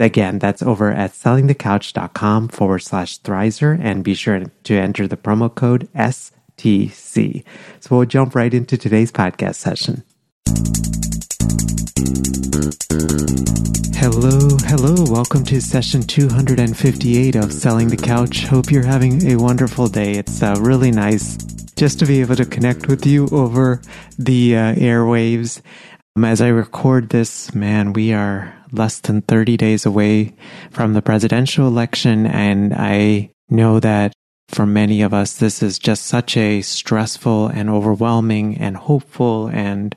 Again, that's over at sellingthecouch.com forward slash Thrizer and be sure to enter the promo code STC. So we'll jump right into today's podcast session. Hello, hello. Welcome to session 258 of Selling the Couch. Hope you're having a wonderful day. It's uh, really nice just to be able to connect with you over the uh, airwaves. Um, as I record this, man, we are less than 30 days away from the presidential election. And I know that for many of us, this is just such a stressful and overwhelming and hopeful and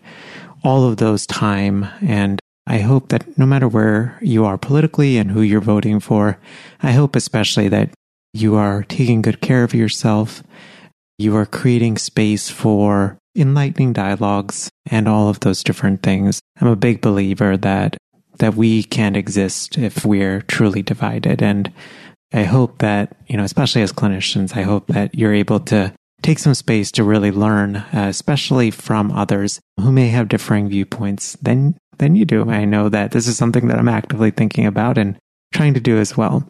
all of those time. And I hope that no matter where you are politically and who you're voting for, I hope especially that you are taking good care of yourself. You are creating space for enlightening dialogues and all of those different things. I'm a big believer that that we can't exist if we're truly divided. And I hope that, you know, especially as clinicians, I hope that you're able to take some space to really learn, uh, especially from others who may have differing viewpoints than, than you do. I know that this is something that I'm actively thinking about and trying to do as well.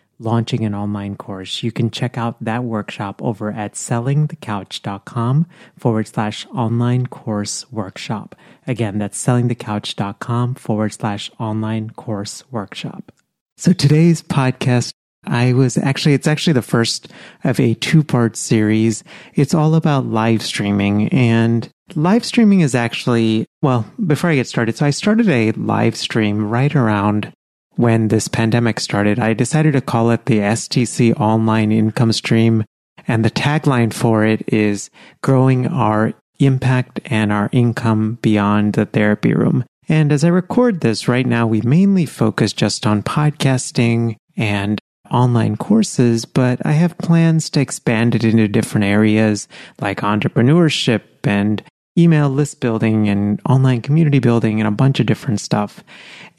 launching an online course, you can check out that workshop over at sellingthecouch.com forward slash online course workshop. Again, that's sellingthecouch.com forward slash online course workshop. So today's podcast, I was actually, it's actually the first of a two part series. It's all about live streaming and live streaming is actually, well, before I get started, so I started a live stream right around when this pandemic started, I decided to call it the STC Online Income Stream. And the tagline for it is growing our impact and our income beyond the therapy room. And as I record this right now, we mainly focus just on podcasting and online courses, but I have plans to expand it into different areas like entrepreneurship and email list building and online community building and a bunch of different stuff.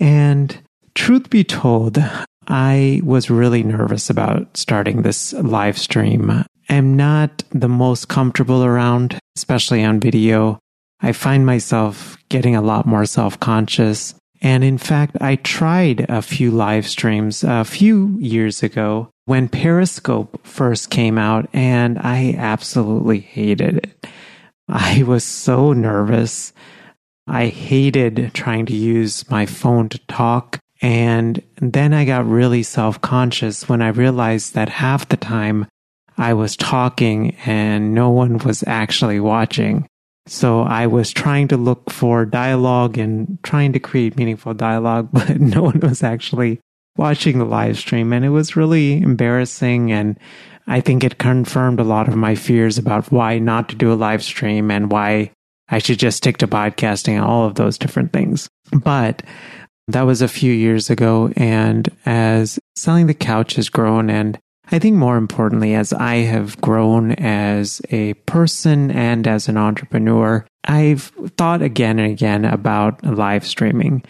And Truth be told, I was really nervous about starting this live stream. I'm not the most comfortable around, especially on video. I find myself getting a lot more self conscious. And in fact, I tried a few live streams a few years ago when Periscope first came out, and I absolutely hated it. I was so nervous. I hated trying to use my phone to talk. And then I got really self conscious when I realized that half the time I was talking and no one was actually watching. So I was trying to look for dialogue and trying to create meaningful dialogue, but no one was actually watching the live stream. And it was really embarrassing. And I think it confirmed a lot of my fears about why not to do a live stream and why I should just stick to podcasting and all of those different things. But that was a few years ago. And as selling the couch has grown, and I think more importantly, as I have grown as a person and as an entrepreneur, I've thought again and again about live streaming.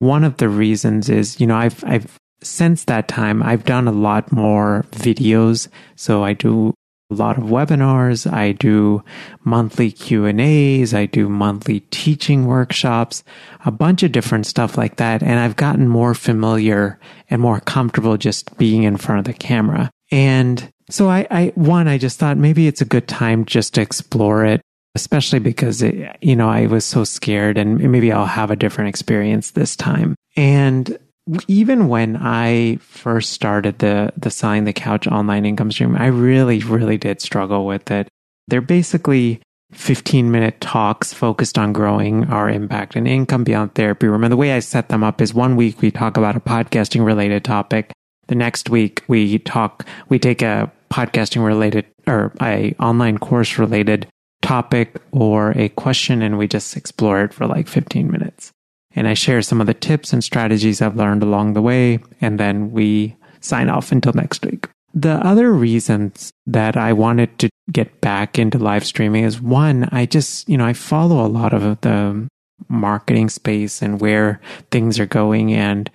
One of the reasons is, you know, I've, I've, since that time, I've done a lot more videos. So I do a lot of webinars. I do monthly Q and A's. I do monthly teaching workshops, a bunch of different stuff like that. And I've gotten more familiar and more comfortable just being in front of the camera. And so I, I one, I just thought maybe it's a good time just to explore it, especially because it, you know, I was so scared and maybe I'll have a different experience this time. And even when I first started the the selling the couch online income stream, I really, really did struggle with it. They're basically 15 minute talks focused on growing our impact and income beyond therapy. Remember, the way I set them up is one week we talk about a podcasting related topic. The next week we talk, we take a podcasting related or a online course related topic or a question and we just explore it for like 15 minutes and I share some of the tips and strategies I've learned along the way, and then we sign off until next week. The other reasons that I wanted to get back into live streaming is one, I just, you know, I follow a lot of the marketing space and where things are going. And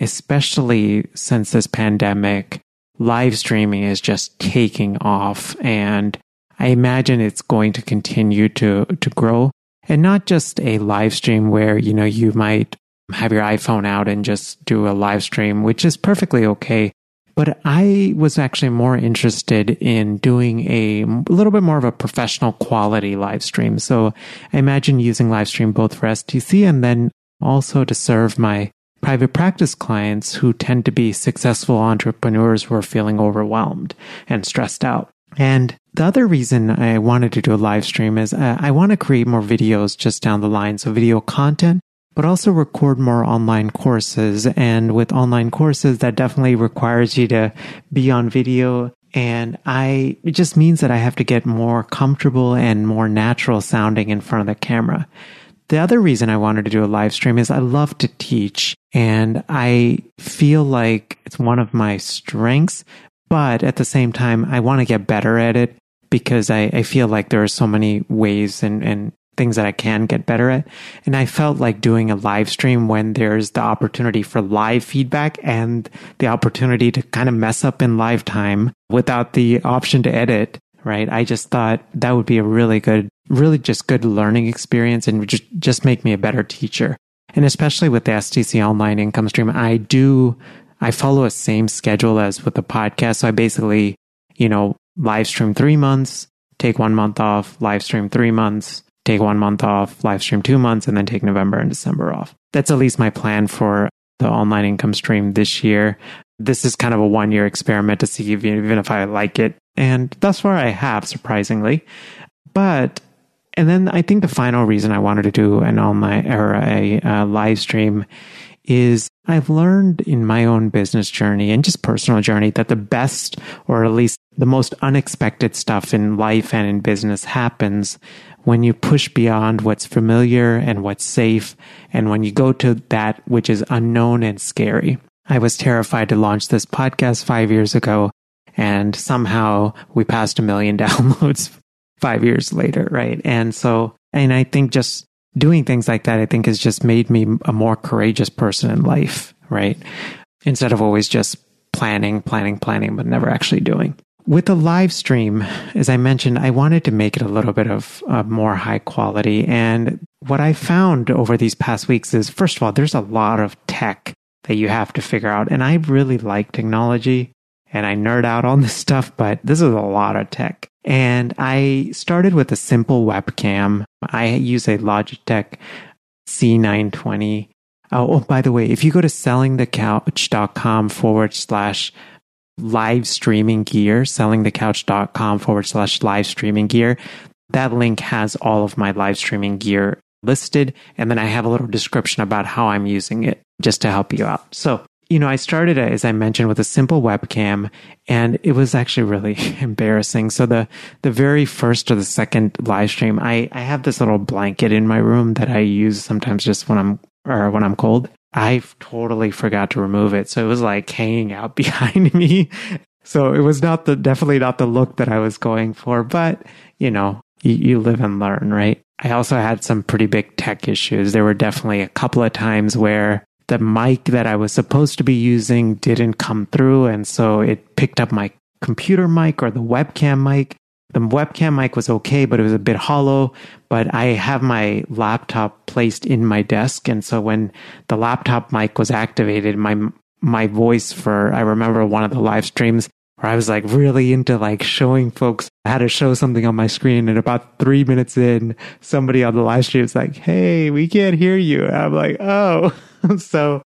especially since this pandemic, live streaming is just taking off. And I imagine it's going to continue to, to grow and not just a live stream where, you know, you might have your iPhone out and just do a live stream, which is perfectly okay. But I was actually more interested in doing a, little bit more of a professional quality live stream. So I imagine using live stream both for STC and then also to serve my private practice clients who tend to be successful entrepreneurs who are feeling overwhelmed and stressed out. And the other reason I wanted to do a live stream is uh, I want to create more videos just down the line. So video content, but also record more online courses. And with online courses, that definitely requires you to be on video. And I, it just means that I have to get more comfortable and more natural sounding in front of the camera. The other reason I wanted to do a live stream is I love to teach and I feel like it's one of my strengths, but at the same time, I want to get better at it because I, I feel like there are so many ways and, and things that I can get better at. And I felt like doing a live stream when there's the opportunity for live feedback and the opportunity to kind of mess up in live time without the option to edit, right? I just thought that would be a really good, really just good learning experience and just, just make me a better teacher. And especially with the STC online income stream, I do I follow a same schedule as with the podcast. So I basically, you know, live stream three months, take one month off, live stream three months, take one month off, live stream two months, and then take November and December off. That's at least my plan for the online income stream this year. This is kind of a one year experiment to see if, even if I like it. And thus far I have, surprisingly. But, and then I think the final reason I wanted to do an online or a, a live stream is I've learned in my own business journey and just personal journey that the best or at least the most unexpected stuff in life and in business happens when you push beyond what's familiar and what's safe and when you go to that which is unknown and scary. I was terrified to launch this podcast five years ago and somehow we passed a million downloads five years later, right? And so, and I think just doing things like that, I think has just made me a more courageous person in life, right? Instead of always just planning, planning, planning, but never actually doing. With the live stream, as I mentioned, I wanted to make it a little bit of more high quality. And what I found over these past weeks is, first of all, there's a lot of tech that you have to figure out. And I really like technology and I nerd out on this stuff, but this is a lot of tech. And I started with a simple webcam. I use a Logitech C920. Oh, oh, by the way, if you go to sellingthecouch.com forward slash live streaming gear, sellingthecouch.com forward slash live streaming gear, that link has all of my live streaming gear listed. And then I have a little description about how I'm using it just to help you out. So you know, I started, uh, as I mentioned, with a simple webcam and it was actually really embarrassing. So the, the very first or the second live stream, I, I have this little blanket in my room that I use sometimes just when I'm, or when I'm cold. I totally forgot to remove it. So it was like hanging out behind me. So it was not the, definitely not the look that I was going for, but you know, you, you live and learn, right? I also had some pretty big tech issues. There were definitely a couple of times where the mic that I was supposed to be using didn't come through. And so it picked up my computer mic or the webcam mic. the webcam mic was okay, but it was a bit hollow. But I have my laptop placed in my desk. And so when the laptop mic was activated, my, my voice for, I remember one of the live streams where I was like really into like showing folks how to show something on my screen. And about three minutes in, somebody on the live stream is like, Hey, we can't hear you. And I'm like, Oh, so,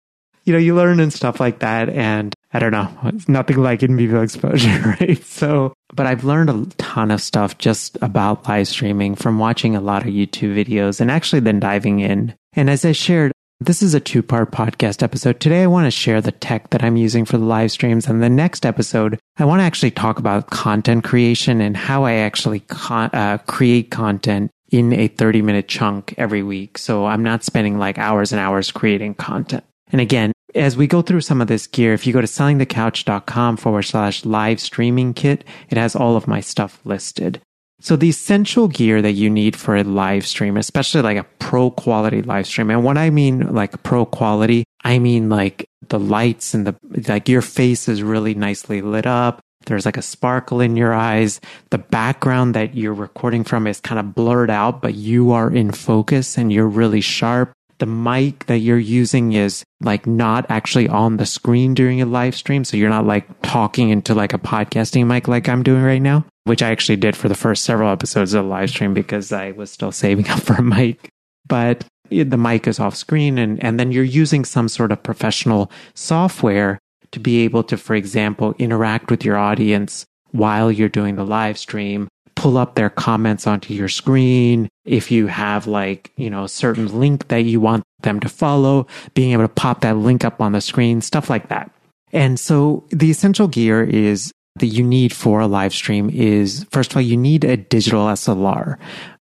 you know, you learn and stuff like that. And I don't know. It's nothing like in vivo exposure, right? So, but I've learned a ton of stuff just about live streaming from watching a lot of YouTube videos and actually then diving in. And as I shared, this is a two part podcast episode. Today, I want to share the tech that I'm using for the live streams. And the next episode, I want to actually talk about content creation and how I actually con- uh, create content in a 30 minute chunk every week. So I'm not spending like hours and hours creating content. And again, as we go through some of this gear, if you go to sellingthecouch.com forward slash live streaming kit, it has all of my stuff listed. So the essential gear that you need for a live stream, especially like a pro quality live stream. And what I mean like pro quality, I mean like the lights and the, like your face is really nicely lit up. There's like a sparkle in your eyes. The background that you're recording from is kind of blurred out, but you are in focus and you're really sharp the mic that you're using is like not actually on the screen during a live stream. So you're not like talking into like a podcasting mic like I'm doing right now, which I actually did for the first several episodes of the live stream because I was still saving up for a mic. But the mic is off screen and, and then you're using some sort of professional software to be able to, for example, interact with your audience while you're doing the live stream pull up their comments onto your screen. If you have like, you know, a certain link that you want them to follow, being able to pop that link up on the screen, stuff like that. And so the essential gear is that you need for a live stream is first of all, you need a digital SLR.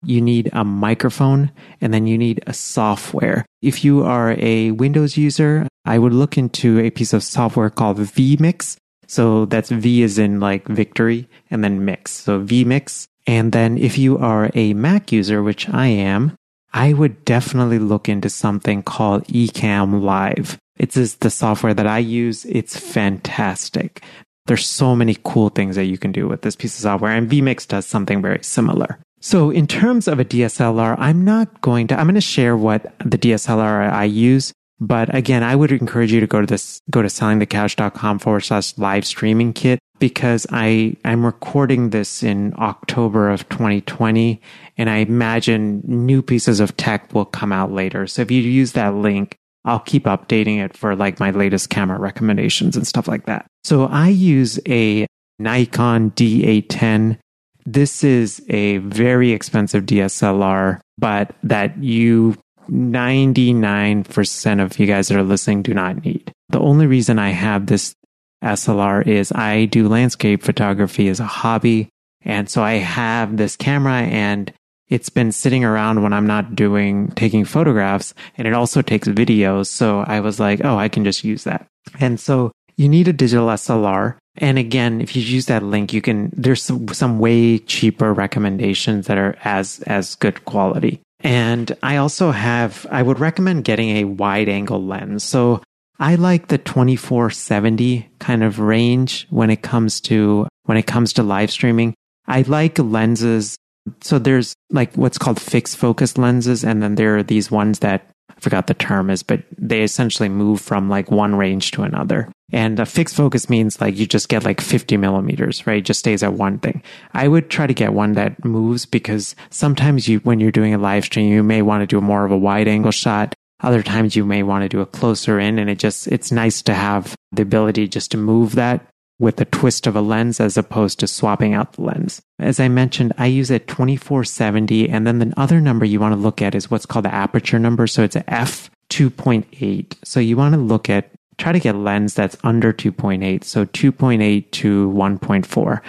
You need a microphone and then you need a software. If you are a Windows user, I would look into a piece of software called vMix. So that's V is in like victory and then mix. So vMix. And then if you are a Mac user, which I am, I would definitely look into something called Ecamm Live. It's just the software that I use. It's fantastic. There's so many cool things that you can do with this piece of software and vMix does something very similar. So in terms of a DSLR, I'm not going to, I'm going to share what the DSLR I use. But again, I would encourage you to go to this, go to sellingthecouch.com forward slash live streaming kit because I, I'm recording this in October of 2020 and I imagine new pieces of tech will come out later. So if you use that link, I'll keep updating it for like my latest camera recommendations and stuff like that. So I use a Nikon D810. This is a very expensive DSLR, but that you 99% of you guys that are listening do not need. The only reason I have this SLR is I do landscape photography as a hobby. And so I have this camera and it's been sitting around when I'm not doing taking photographs and it also takes videos. So I was like, oh, I can just use that. And so you need a digital SLR. And again, if you use that link, you can, there's some, some way cheaper recommendations that are as, as good quality. And I also have, I would recommend getting a wide angle lens. So I like the 2470 kind of range when it comes to, when it comes to live streaming. I like lenses. So there's like what's called fixed focus lenses. And then there are these ones that forgot the term is, but they essentially move from like one range to another. And a fixed focus means like you just get like 50 millimeters, right? It just stays at one thing. I would try to get one that moves because sometimes you, when you're doing a live stream, you may want to do more of a wide angle shot. Other times you may want to do a closer in and it just, it's nice to have the ability just to move that with the twist of a lens as opposed to swapping out the lens. As I mentioned, I use a 2470 and then the other number you want to look at is what's called the aperture number. So it's a f 2.8. So you want to look at try to get a lens that's under 2.8. So 2.8 to 1.4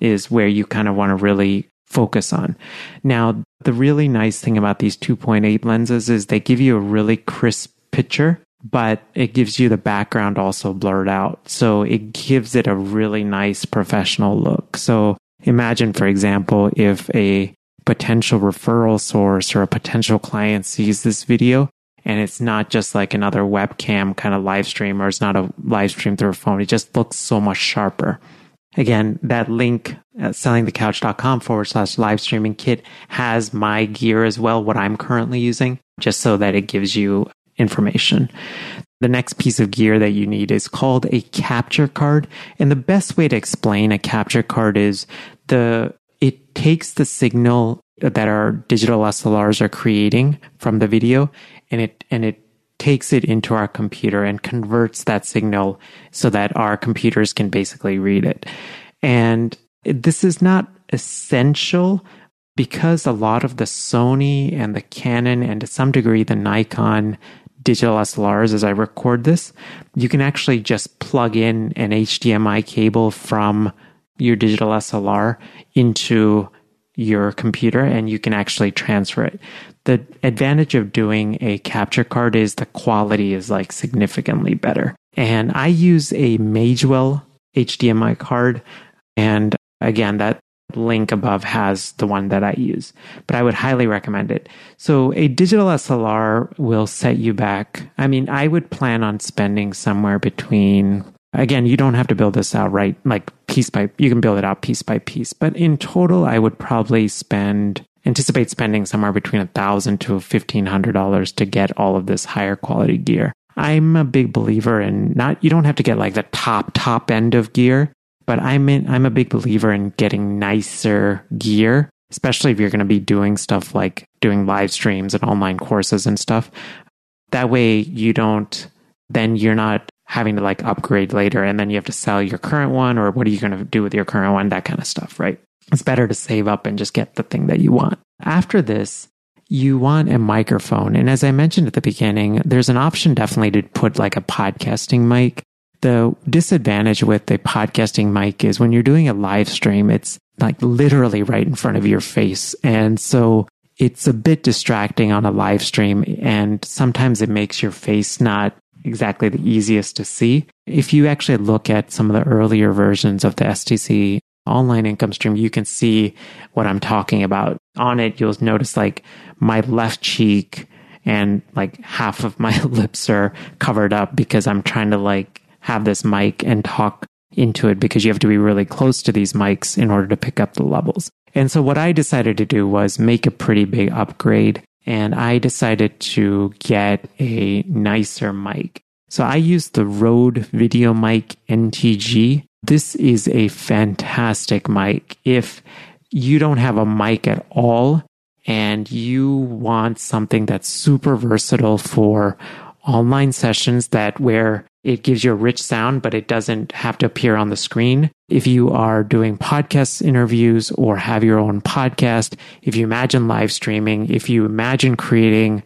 is where you kind of want to really focus on. Now, the really nice thing about these 2.8 lenses is they give you a really crisp picture, but it gives you the background also blurred out. So it gives it a really nice professional look. So imagine, for example, if a potential referral source or a potential client sees this video, and it's not just like another webcam kind of live stream or it's not a live stream through a phone. It just looks so much sharper. Again, that link at sellingthecouch.com forward slash live streaming kit has my gear as well, what I'm currently using, just so that it gives you information. The next piece of gear that you need is called a capture card. And the best way to explain a capture card is the, it takes the signal that our digital SLRs are creating from the video and it, and it takes it into our computer and converts that signal so that our computers can basically read it. And this is not essential because a lot of the Sony and the Canon and to some degree the Nikon digital SLRs as I record this, you can actually just plug in an HDMI cable from your digital SLR into your computer and you can actually transfer it. The advantage of doing a capture card is the quality is like significantly better. And I use a Magewell HDMI card. And again, that link above has the one that I use, but I would highly recommend it. So a digital SLR will set you back. I mean, I would plan on spending somewhere between Again, you don't have to build this out right, like piece by, you can build it out piece by piece. But in total, I would probably spend, anticipate spending somewhere between a thousand to fifteen hundred dollars to get all of this higher quality gear. I'm a big believer in not, you don't have to get like the top, top end of gear, but I'm in, I'm a big believer in getting nicer gear, especially if you're going to be doing stuff like doing live streams and online courses and stuff. That way you don't, then you're not having to like upgrade later and then you have to sell your current one or what are you going to do with your current one, that kind of stuff, right? It's better to save up and just get the thing that you want. After this, you want a microphone. And as I mentioned at the beginning, there's an option definitely to put like a podcasting mic. The disadvantage with a podcasting mic is when you're doing a live stream, it's like literally right in front of your face. And so it's a bit distracting on a live stream and sometimes it makes your face not exactly the easiest to see. If you actually look at some of the earlier versions of the STC online income stream, you can see what I'm talking about. On it, you'll notice like my left cheek and like half of my lips are covered up because I'm trying to like have this mic and talk into it because you have to be really close to these mics in order to pick up the levels. And so what I decided to do was make a pretty big upgrade and I decided to get a nicer mic. So I used the Rode VideoMic NTG. This is a fantastic mic. If you don't have a mic at all and you want something that's super versatile for online sessions that where it gives you a rich sound, but it doesn't have to appear on the screen. If you are doing podcast interviews or have your own podcast, if you imagine live streaming, if you imagine creating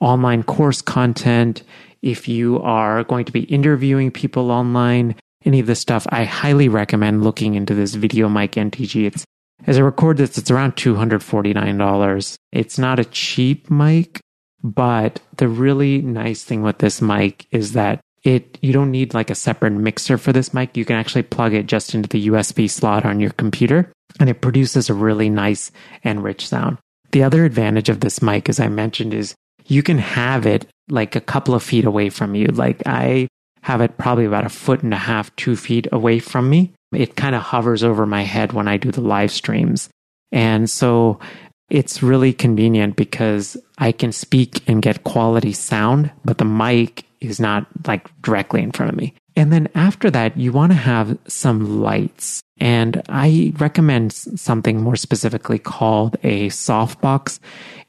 online course content, if you are going to be interviewing people online, any of this stuff, I highly recommend looking into this VideoMic NTG. It's as I record this, it's around $249. It's not a cheap mic, but the really nice thing with this mic is that it you don't need like a separate mixer for this mic. You can actually plug it just into the USB slot on your computer and it produces a really nice and rich sound. The other advantage of this mic, as I mentioned, is you can have it like a couple of feet away from you. Like I have it probably about a foot and a half, two feet away from me. It kind of hovers over my head when I do the live streams. And so it's really convenient because I can speak and get quality sound, but the mic is not like directly in front of me. And then after that, you want to have some lights. And I recommend something more specifically called a softbox.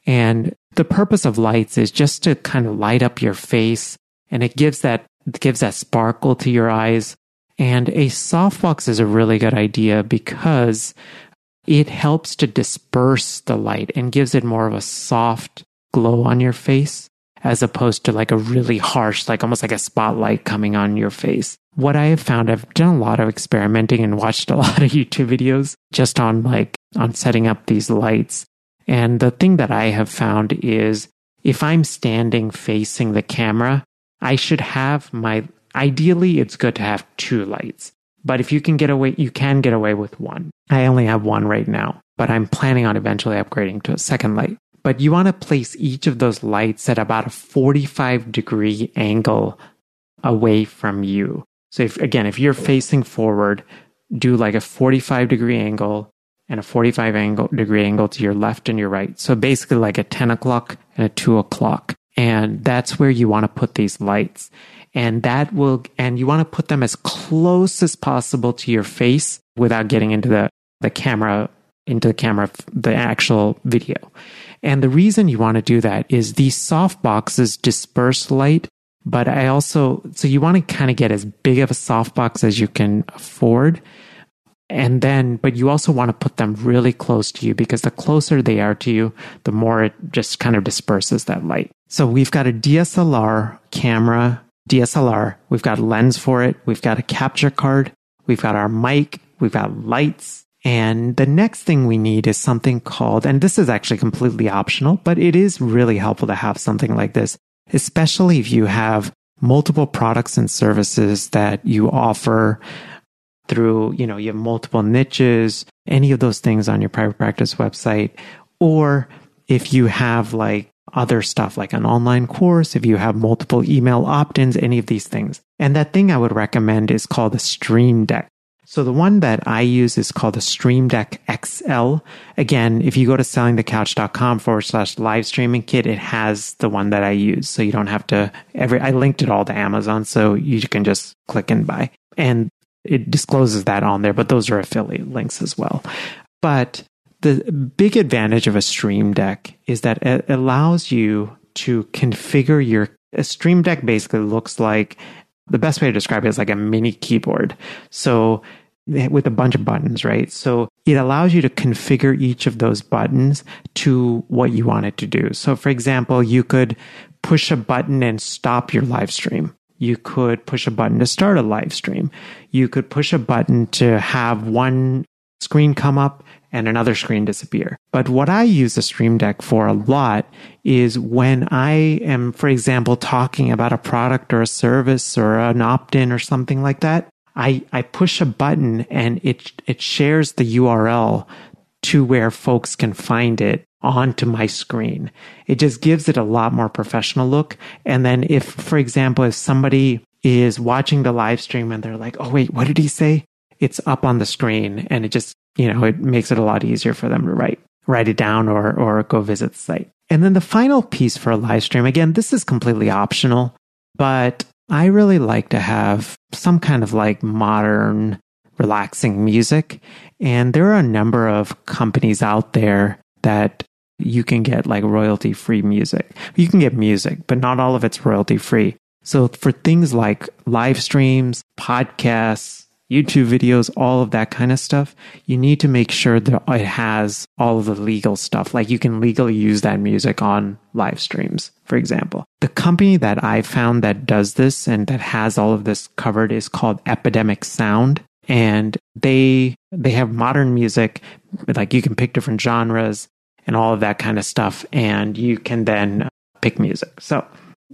And the purpose of lights is just to kind of light up your face and it gives that, it gives that sparkle to your eyes. And a softbox is a really good idea because it helps to disperse the light and gives it more of a soft glow on your face as opposed to like a really harsh, like almost like a spotlight coming on your face. What I have found, I've done a lot of experimenting and watched a lot of YouTube videos just on like on setting up these lights. And the thing that I have found is if I'm standing facing the camera, I should have my, ideally, it's good to have two lights. But if you can get away, you can get away with one. I only have one right now, but I'm planning on eventually upgrading to a second light but you want to place each of those lights at about a 45 degree angle away from you. So if, again, if you're facing forward, do like a 45 degree angle and a 45 angle, degree angle to your left and your right. So basically like a 10 o'clock and a 2 o'clock. And that's where you want to put these lights. And that will, and you want to put them as close as possible to your face without getting into the, the camera, into the camera, the actual video. And the reason you want to do that is these soft boxes disperse light, but I also, so you want to kind of get as big of a soft box as you can afford. And then, but you also want to put them really close to you because the closer they are to you, the more it just kind of disperses that light. So we've got a DSLR camera, DSLR. We've got a lens for it. We've got a capture card. We've got our mic. We've got lights. And the next thing we need is something called, and this is actually completely optional, but it is really helpful to have something like this, especially if you have multiple products and services that you offer through, you know, you have multiple niches, any of those things on your private practice website, or if you have like other stuff like an online course, if you have multiple email opt-ins, any of these things. And that thing I would recommend is called a Stream Deck. So the one that I use is called the Stream Deck XL. Again, if you go to sellingthecouch.com forward slash live streaming kit, it has the one that I use. So you don't have to every, I linked it all to Amazon. So you can just click and buy and it discloses that on there, but those are affiliate links as well. But the big advantage of a Stream Deck is that it allows you to configure your a Stream Deck basically looks like the best way to describe it is like a mini keyboard. So with a bunch of buttons, right? So it allows you to configure each of those buttons to what you want it to do. So for example, you could push a button and stop your live stream. You could push a button to start a live stream. You could push a button to have one screen come up and another screen disappear. But what I use the Stream Deck for a lot is when I am, for example, talking about a product or a service or an opt-in or something like that. I, I push a button and it, it shares the URL to where folks can find it onto my screen. It just gives it a lot more professional look. And then if, for example, if somebody is watching the live stream and they're like, Oh, wait, what did he say? It's up on the screen and it just, you know, it makes it a lot easier for them to write, write it down or, or go visit the site. And then the final piece for a live stream, again, this is completely optional, but I really like to have some kind of like modern, relaxing music. And there are a number of companies out there that you can get like royalty free music. You can get music, but not all of it's royalty free. So for things like live streams, podcasts, YouTube videos, all of that kind of stuff, you need to make sure that it has all of the legal stuff. Like you can legally use that music on live streams, for example. The company that I found that does this and that has all of this covered is called Epidemic Sound. And they, they have modern music, like you can pick different genres and all of that kind of stuff. And you can then pick music. So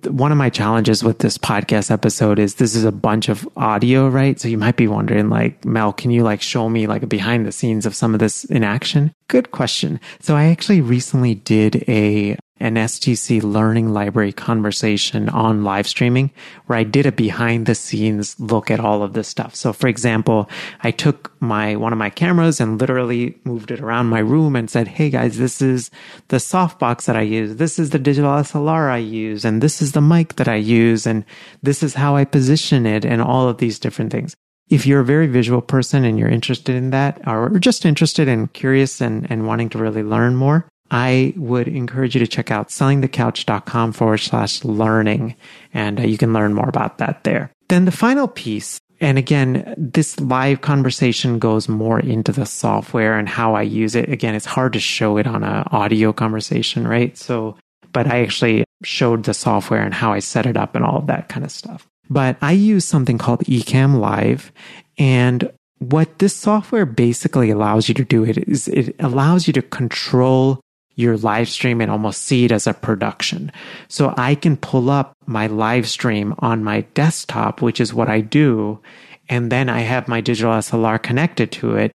one of my challenges with this podcast episode is this is a bunch of audio, right? So you might be wondering, like, Mel, can you like show me like a behind the scenes of some of this in action? Good question. So I actually recently did a an STC learning library conversation on live streaming where I did a behind the scenes look at all of this stuff. So for example, I took my, one of my cameras and literally moved it around my room and said, Hey guys, this is the softbox that I use. This is the digital SLR I use. And this is the mic that I use. And this is how I position it and all of these different things. If you're a very visual person and you're interested in that or just interested and curious and, and wanting to really learn more, I would encourage you to check out sellingthecouch.com forward slash learning, and uh, you can learn more about that there. Then the final piece, and again, this live conversation goes more into the software and how I use it. Again, it's hard to show it on an audio conversation, right? So, but I actually showed the software and how I set it up and all of that kind of stuff. But I use something called Ecamm Live, and what this software basically allows you to do it is it allows you to control your live stream and almost see it as a production. So I can pull up my live stream on my desktop, which is what I do. And then I have my digital SLR connected to it.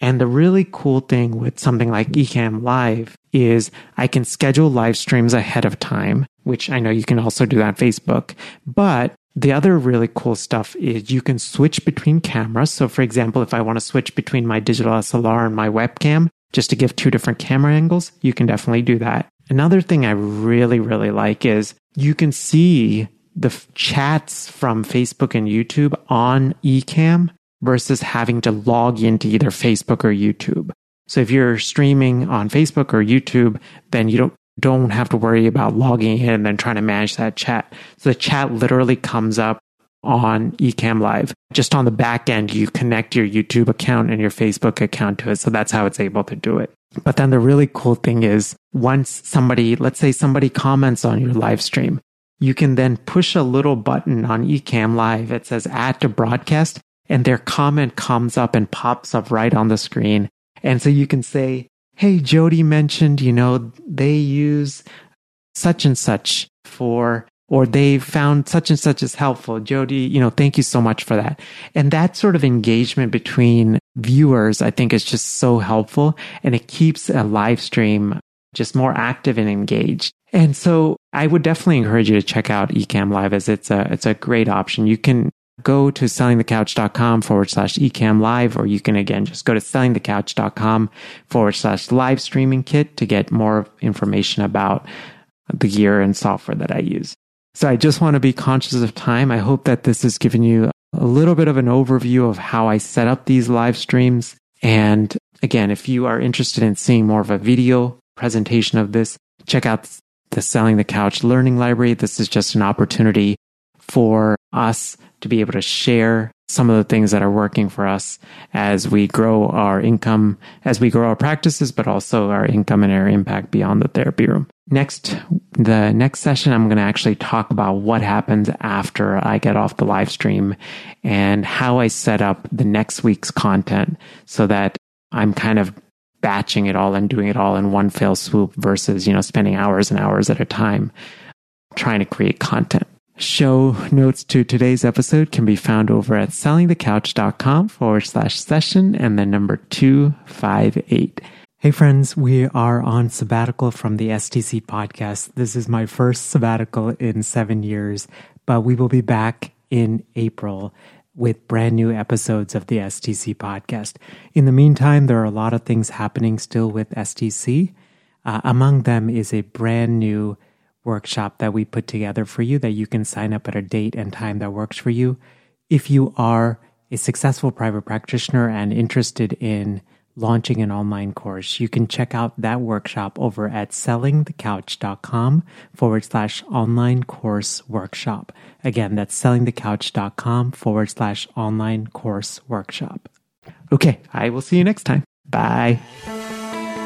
And the really cool thing with something like Ecamm Live is I can schedule live streams ahead of time, which I know you can also do on Facebook. But The other really cool stuff is you can switch between cameras. So, for example, if I want to switch between my digital SLR and my webcam just to give two different camera angles, you can definitely do that. Another thing I really, really like is you can see the f- chats from Facebook and YouTube on Ecamm versus having to log into either Facebook or YouTube. So if you're streaming on Facebook or YouTube, then you don't don't have to worry about logging in and then trying to manage that chat. So the chat literally comes up on Ecamm Live. Just on the back end, you connect your YouTube account and your Facebook account to it. So that's how it's able to do it. But then the really cool thing is once somebody, let's say somebody comments on your live stream, you can then push a little button on Ecamm Live. It says add to broadcast and their comment comes up and pops up right on the screen. And so you can say, Hey, Jody mentioned, you know, they use such and such for, or they found such and such is helpful. Jody, you know, thank you so much for that. And that sort of engagement between viewers, I think is just so helpful and it keeps a live stream just more active and engaged. And so I would definitely encourage you to check out Ecamm Live as it's a, it's a great option. You can go to sellingthecouch.com forward slash ecamm live, or you can again just go to sellingthecouch.com forward slash live streaming kit to get more information about the gear and software that I use. So I just want to be conscious of time. I hope that this has given you a little bit of an overview of how I set up these live streams. And again, if you are interested in seeing more of a video presentation of this, check out the Selling the Couch Learning Library. This is just an opportunity for us to be able to share some of the things that are working for us as we grow our income, as we grow our practices, but also our income and our impact beyond the therapy room. Next, the next session, I'm going to actually talk about what happens after I get off the live stream and how I set up the next week's content so that I'm kind of batching it all and doing it all in one fell swoop versus, you know, spending hours and hours at a time trying to create content. Show notes to today's episode can be found over at sellingthecouch.com forward slash session and the number 258. Hey friends, we are on sabbatical from the STC podcast. This is my first sabbatical in seven years, but we will be back in April with brand new episodes of the STC podcast. In the meantime, there are a lot of things happening still with STC. Uh, among them is a brand new workshop that we put together for you that you can sign up at a date and time that works for you. If you are a successful private practitioner and interested in launching an online course, you can check out that workshop over at sellingthecouch.com forward slash online course workshop. Again, that's sellingthecouch.com forward slash online course workshop. Okay, I will see you next time. Bye.